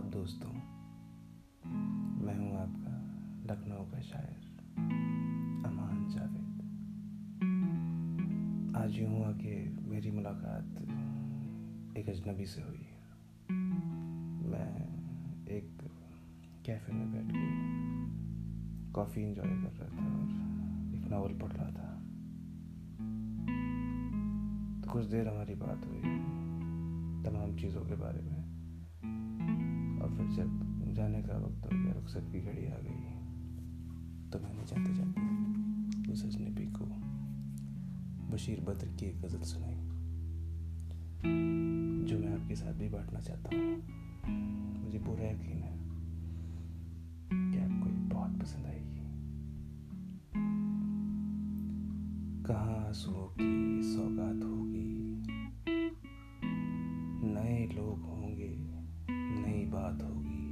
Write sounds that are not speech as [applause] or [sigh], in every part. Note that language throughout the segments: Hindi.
आदाब दोस्तों मैं हूँ आपका लखनऊ का शायर, अमान जावेद। आज यूँ हुआ कि मेरी मुलाकात एक अजनबी से हुई। मैं एक कैफ़े में बैठ के कॉफ़ी इंजॉय कर रहा था और एक नावल पढ़ रहा था। तो कुछ देर हमारी बात हुई, तमाम चीज़ों के बारे में। और फिर जब जाने का वक्त हो गया, रुखसत की घड़ी आ गई। तो मैंने जाते जाते उस अजनबी को बशीर बद्र की एक गज़ल सुनाई, जो मैं आपके साथ भी बांटना चाहता हूँ। मुझे पूरा यकीन है कि आपको ये बहुत पसंद आएगी। कहाँ आंसुओं की सौगात होगी? नए लोग बात होगी।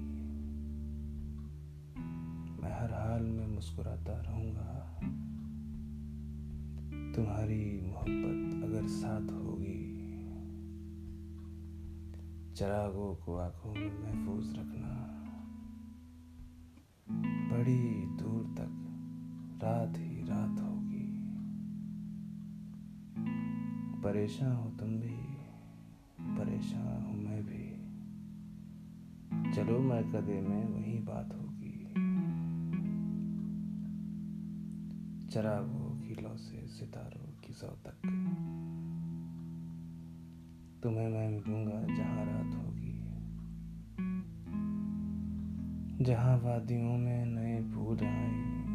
मैं हर हाल में मुस्कुराता रहूँगा। तुम्हारी मोहब्बत अगर साथ होगी, चरागों को आँखों में महफूज रखना। बड़ी दूर तक रात ही रात होगी। परेशान हो तुम भी, परेशान चलो मैं कदे में वही बात होगी। चरागों की लौ से सितारों की सौ तक। तुम्हें मैं मिलूँगा जहाँ रात होगी। जहाँ वादियों में नए फूल आए।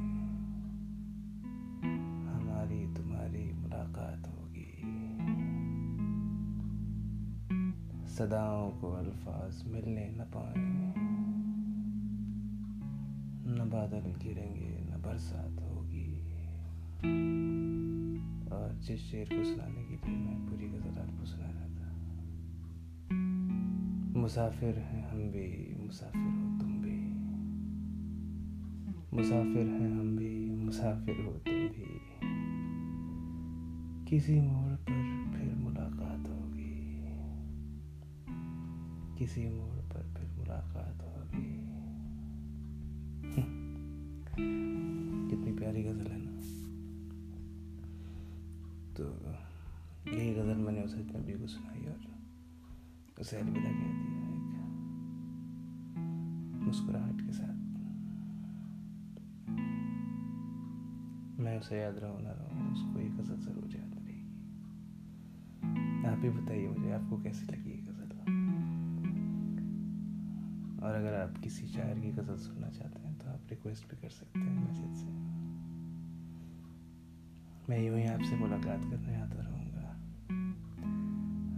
सदाओं को अल्फाज मिलने न पाए। न बादल गिरेंगे, न बरसात होगी। और जिस शेर को सुनाने के लिए मैं पूरी गज़ल आपको सुना रहा था, मुसाफिर हैं हम भी, मुसाफिर हो तुम भी। मुसाफिर हैं हम भी, मुसाफिर हो तुम भी। किसी मोड़ पर फिर किसी मोड़ पर फिर मुलाकात होगी। कितनी प्यारी गज़ल है ना। तो यही गज़ल मैंने उस अजनबी को सुनाई और उसे अलविदा कह दिया एक मुस्कुराहट के साथ। मैं उसे याद रहूँ, ना रहूँ, उसको ये गज़ल ज़रूर याद रहेगी। आप ही बताइए मुझे, आपको कैसी लगी ये गज़ल? और अगर आप किसी शायर की गज़ल सुनना चाहते हैं तो आप रिक्वेस्ट भी कर सकते हैं मैसेज से। मैं यूँ ही आपसे मुलाकात करने आता रहूँगा।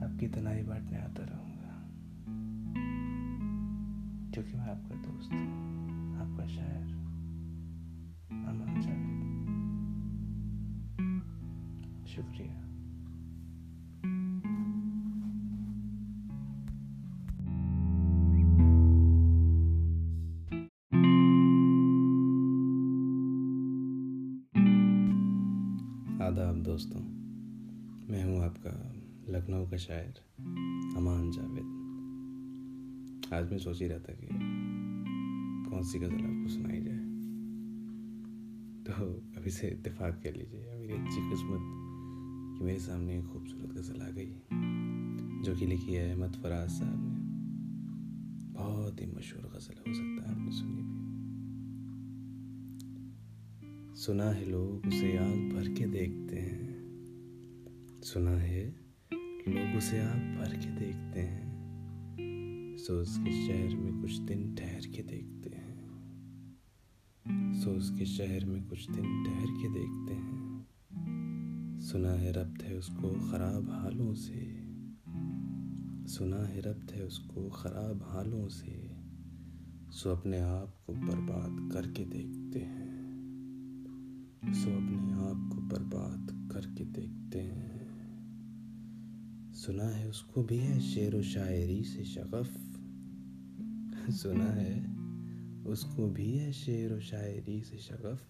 आपकी तनाई बांटने आता रहूँगा। क्योंकि मैं आपका दोस्त हूँ, आपका शायर अमन जावेद शुक्रिया। मैं हूँ आपका लखनऊ का शायर अमान जावेद। आज मैं सोच ही रहा था कि कौन सी गज़ल आपको सुनाई जाए। तो अभी से इत्तेफाक कर लीजिए मेरी अच्छी किस्मत कि मेरे सामने एक खूबसूरत गज़ल आ गई, जो कि लिखी है अहमद फराज साहब ने। बहुत ही मशहूर गज़ल हो सकता है आपने सुनी भी सुना है लोग उसे आग भर के देखते हैं। सुना है लोग उसे आग भर के देखते हैं। सो उसके शहर में कुछ दिन ठहर के देखते हैं। सो उसके शहर में कुछ दिन ठहर के देखते हैं। सुना है रब्त है उसको ख़राब हालों से। सुना है रब्त है उसको ख़राब हालों से। सो अपने आप को बर्बाद करके देखते हैं। सो अपने आप को बर्बाद करके देखते हैं। सुना है उसको भी है, शेर व शायरी से शगफ। [laughs] सुना है उसको भी है, शेर व शायरी से शगफ।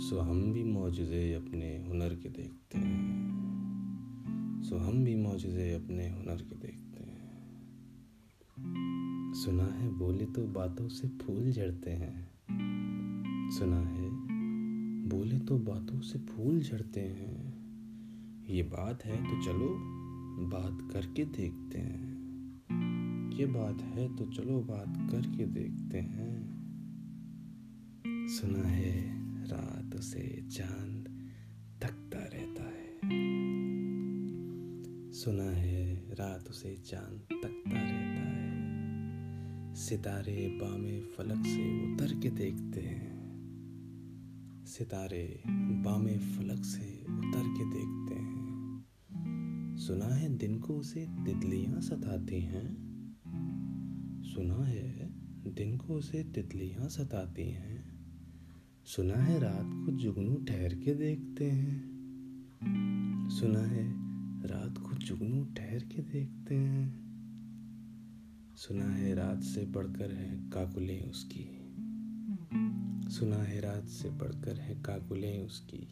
सो हम भी मौजूज़े अपने हुनर के देखते हैं। सो हम भी मौजूज़े अपने हुनर के देखते हैं। सुना है बोले तो बातों से फूल झड़ते हैं। सुना है बोले तो बातों से फूल झड़ते हैं। ये बात है तो चलो बात करके देखते हैं। ये बात है तो चलो बात करके देखते हैं। सुना है, रात से चाँद तकता रहता है। सुना है, रात से चाँद तकता रहता है। सितारे बामे फलक से उतर के देखते हैं। सितारे बामे फलक से उतर के देखते हैं। सुना है दिन को उसे तितलियाँ सताती हैं। सुना है दिन को उसे तितलियाँ सताती हैं। सुना है रात को जुगनू ठहर के देखते हैं। सुना है रात को जुगनू ठहर के देखते हैं। सुना है रात से बढ़कर है काकुलें उसकी। सुना है रात से बढ़कर है काकुलें उसकी।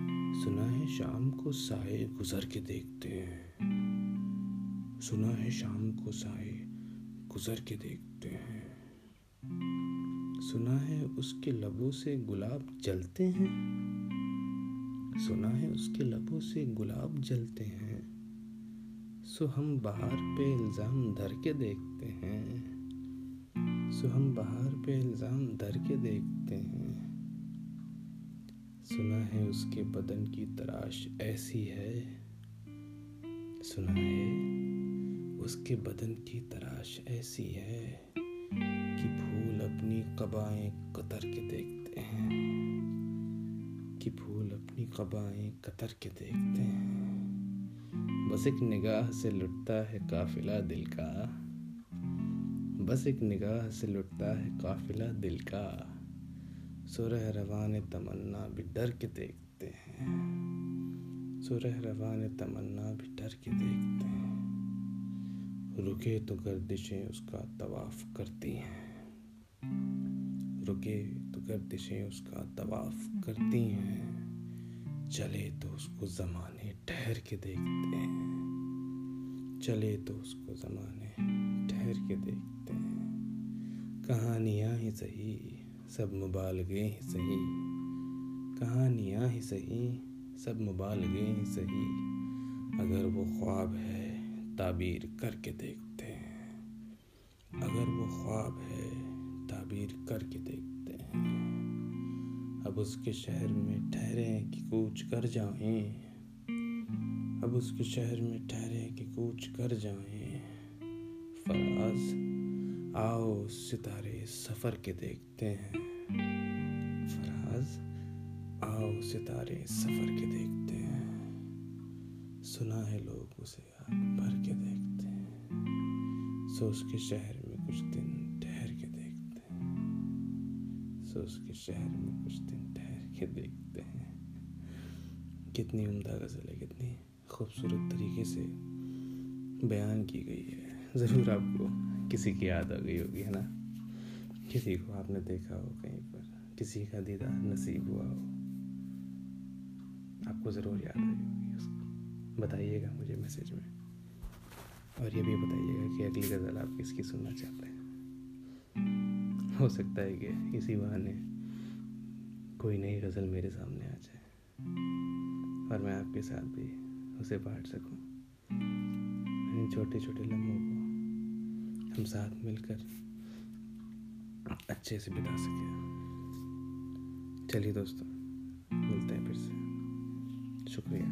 सुना है शाम को साए गुजर के देखते हैं। सुना है शाम को साए गुजर के देखते हैं। सुना है उसके लबों से गुलाब जलते हैं। सुना है उसके लबों से गुलाब जलते हैं। सो हम बाहर पे इल्ज़ाम धर के देखते हैं। सो हम बाहर पे इल्ज़ाम धर के देखते हैं। सुना है उसके बदन की तराश ऐसी है। सुना है उसके बदन की तराश ऐसी है कि फूल अपनी कबाएँ कतर के देखते हैं। कि फूल अपनी कबाएँ कतर के देखते हैं। बस एक निगाह से लुटता है काफिला दिल का। बस एक निगाह से लुटता है काफिला दिल का। सुरह रवान तमन्ना भी डर के देखते हैं। सुरह रवान तमन्ना भी डर के देखते हैं। रुके तो गर्दिशें उसका तवाफ करती हैं। रुके तो गर्दिशें उसका तवाफ करती हैं। चले तो उसको ज़माने ठहर के देखते हैं। चले तो उसको ज़माने ठहर के देखते हैं। कहानियाँ ही सही सब मुबालगे ही सही। कहानियाँ ही सही, सब मुबालगे ही सही। अगर वो ख्वाब है, ताबीर करके देखते हैं। अगर वो ख्वाब है, ताबीर करके देखते हैं। अब उसके शहर में ठहरे कि कूच कर जाएँ। अब उसके शहर में ठहरे कि कूच कर जाएँ। फराज, आओ सितारे सफ़र के देखते हैं। फराज, आओ सितारे सफ़र के देखते हैं। सुना है लोग उसे आग भर के देखते हैं। सो उसके शहर में कुछ दिन ठहर के देखते हैं। सो उसके शहर में कुछ दिन ठहर के देखते हैं। कितनी उम्दा गज़ल है, कितनी खूबसूरत तरीके से बयान की गई है। ज़रूर आपको किसी की याद आ गई होगी, है ना? किसी को आपने देखा हो कहीं पर? किसी का दीदार नसीब हुआ हो? आपको ज़रूर याद आई होगी उसको। बताइएगा मुझे मैसेज में। और ये भी बताइएगा कि अगली गज़ल आप किसकी सुनना चाहते हैं? हो सकता है कि इसी बहाने कोई नई गज़ल मेरे सामने आ जाए। और मैं आपके साथ भी उसे बांट सकूँ। इन छोटे छोटे लम्हों को हम साथ मिलकर अच्छे से बिता सके। चलिए दोस्तों, मिलते हैं फिर से। शुक्रिया।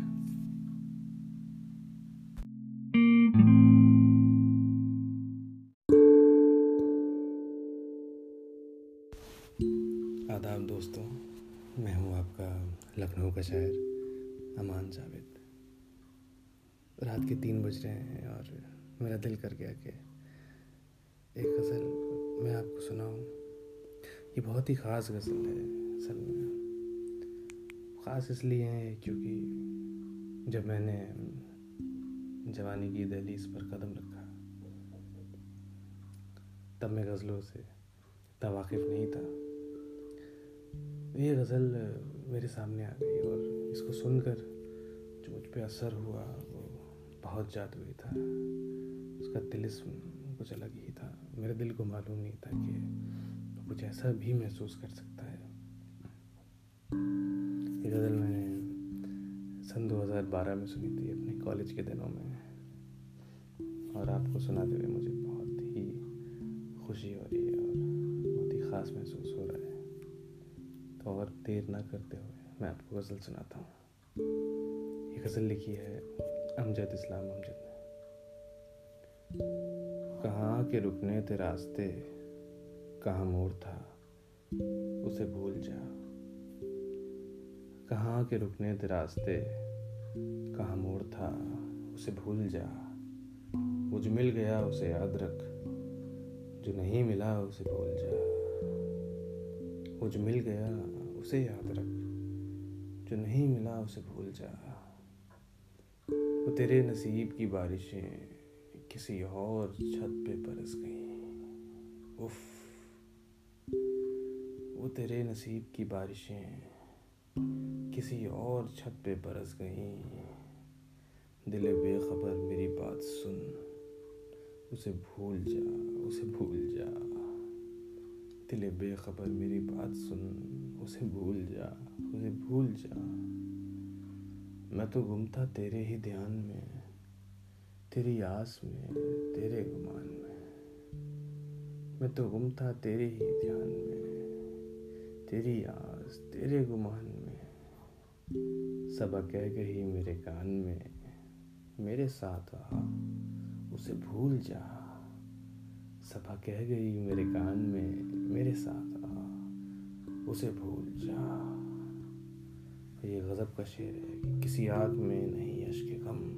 आदाब दोस्तों, मैं हूँ आपका लखनऊ का शायर अमान जावेद। रात के तीन बज रहे हैं और मेरा दिल कर गया कि एक गज़ल मैं आपको सुनाऊँ। ये बहुत ही ख़ास गज़ल है असल में। ख़ास इसलिए है क्योंकि जब मैंने जवानी की दहलीज पर कदम रखा, तब मैं गज़लों से इतना वाकिफ़ नहीं था। ये गज़ल मेरे सामने आ गई और इसको सुनकर जो मुझ पर असर हुआ, वो बहुत जादुई था। उसका तिलिस्म कुछ अलग ही था। मेरे दिल को मालूम नहीं था कि वो कुछ ऐसा भी महसूस कर सकता है। ये गज़ल मैंने सन 2012 में सुनी थी अपने कॉलेज के दिनों में। और आपको सुनाते हुए मुझे बहुत ही खुशी हो रही है और बहुत ही ख़ास महसूस हो रहा है। तो और देर ना करते हुए मैं आपको गज़ल सुनाता हूँ। ये गज़ल लिखी है अमजद इस्लाम अमजद ने। कहाँ के रुकने थे रास्ते? कहाँ मोड़ था? उसे भूल जा। कहाँ के रुकने थे रास्ते? कहाँ मोड़ था? उसे भूल जा। वो जो मिल गया उसे याद रख। जो नहीं मिला उसे भूल जा। वो जो मिल गया उसे याद रख। जो नहीं मिला उसे भूल जा। वो तेरे नसीब की बारिशें किसी और छत पे बरस गई। उफ। वो तेरे नसीब की बारिशें किसी और छत पे बरस गई। दिल बेखबर, मेरी बात सुन। उसे भूल जा, उसे भूल जा। दिल बेखबर, मेरी बात सुन। उसे भूल जा, उसे भूल जा। मैं तो गुम था तेरे ही ध्यान में। तेरी आस में, तेरे गुमान में। मैं तो गुम था तेरे ही ध्यान में। तेरी आस, तेरे गुमान में। सब कह गई मेरे कान में, मेरे साथ आ, उसे भूल जा। सभा कह गई मेरे कान में, मेरे साथ आ, उसे भूल जा। ये गज़ब का शेर है कि किसी आग में नहीं यश के गम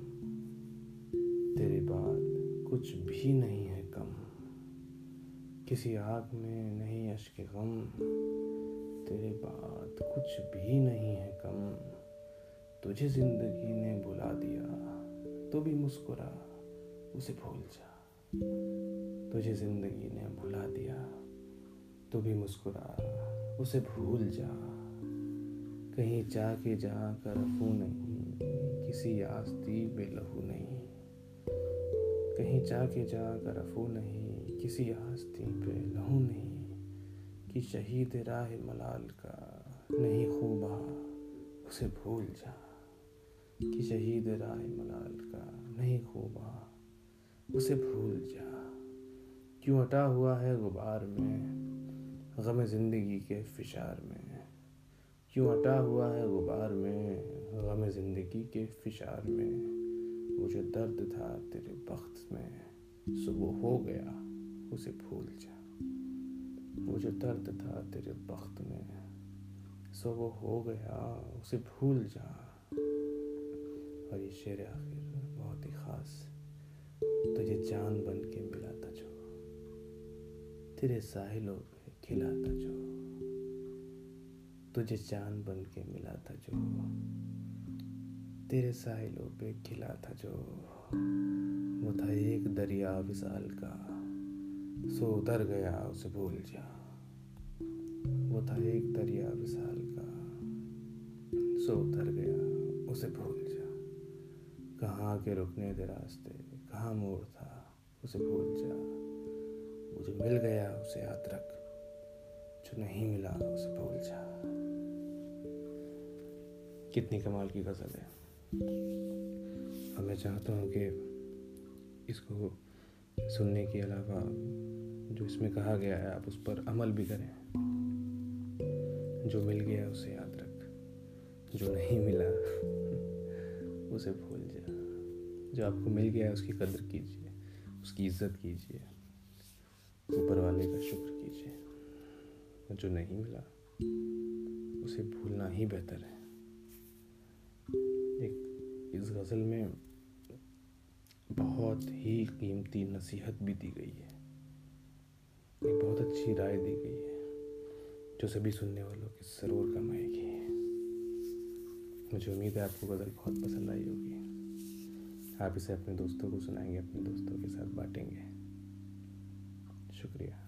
तेरे बाद कुछ भी नहीं है कम। किसी आग में नहीं यश के गम। तेरे बाद कुछ भी नहीं है कम। तुझे ज़िंदगी ने बुला दिया तो भी मुस्कुरा, उसे भूल जा। तुझे ज़िंदगी ने भुला दिया तो भी मुस्कुरा, उसे भूल जा। कहीं जाके जहाँ का रफू नहीं, किसी आस्ती बेलहू नहीं। कहीं जहाँ का रफू नहीं, किसी आस्ती पे लहू नहीं, कि शहीद राह मलाल का नहीं खूबा, उसे भूल जा, कि शहीद राह मलाल का नहीं खूबा, उसे भूल जा। क्यों हटा हुआ है गुबार में, गम ज़िंदगी के फिशार में? क्यों अटा हुआ है गुबार में, गम ज़िंदगी के फिशार में? जो दर्द था, तेरे वक्त में सुबह हो गया, उसे भूल जा। जो दर्द था, तेरे वक्त में सुबह हो गया, उसे भूल जा। और ये शेर आखिर बहुत ही ख़ास तुझे चाँद बन के मिला था जो। तेरे साहिलों पे खिलाता जो। तुझे चाँद बन के मिला था जो। तेरे साहिलों पे खिला था जो। वो था एक दरिया विशाल का। सो उतर गया उसे भूल जा। वो था एक दरिया विशाल का। सो उतर गया उसे भूल जा। कहाँ के रुकने दे रास्ते? कहाँ मोड़ था उसे भूल जा। वो जो मिल गया उसे याद रख। जो नहीं मिला उसे भूल जा। कितनी कमाल की गज़ल है। और मैं चाहता हूँ कि इसको सुनने के अलावा जो इसमें कहा गया है, आप उस पर अमल भी करें। जो मिल गया, उसे याद रख। जो नहीं मिला, [laughs] उसे भूल जा। जो आपको मिल गया है, उसकी कदर कीजिए, उसकी इज़्ज़त कीजिए, ऊपर वाले का शुक्र कीजिए। जो नहीं मिला, उसे भूलना ही बेहतर है। इस गज़ल में बहुत ही कीमती नसीहत भी दी गई है। एक बहुत अच्छी राय दी गई है, जो सभी सुनने वालों के ज़रूर कमाएगी मुझे उम्मीद है आपको गज़ल बहुत पसंद आई होगी। आप इसे अपने दोस्तों को सुनाएँगे, अपने दोस्तों के साथ बांटेंगे। शुक्रिया।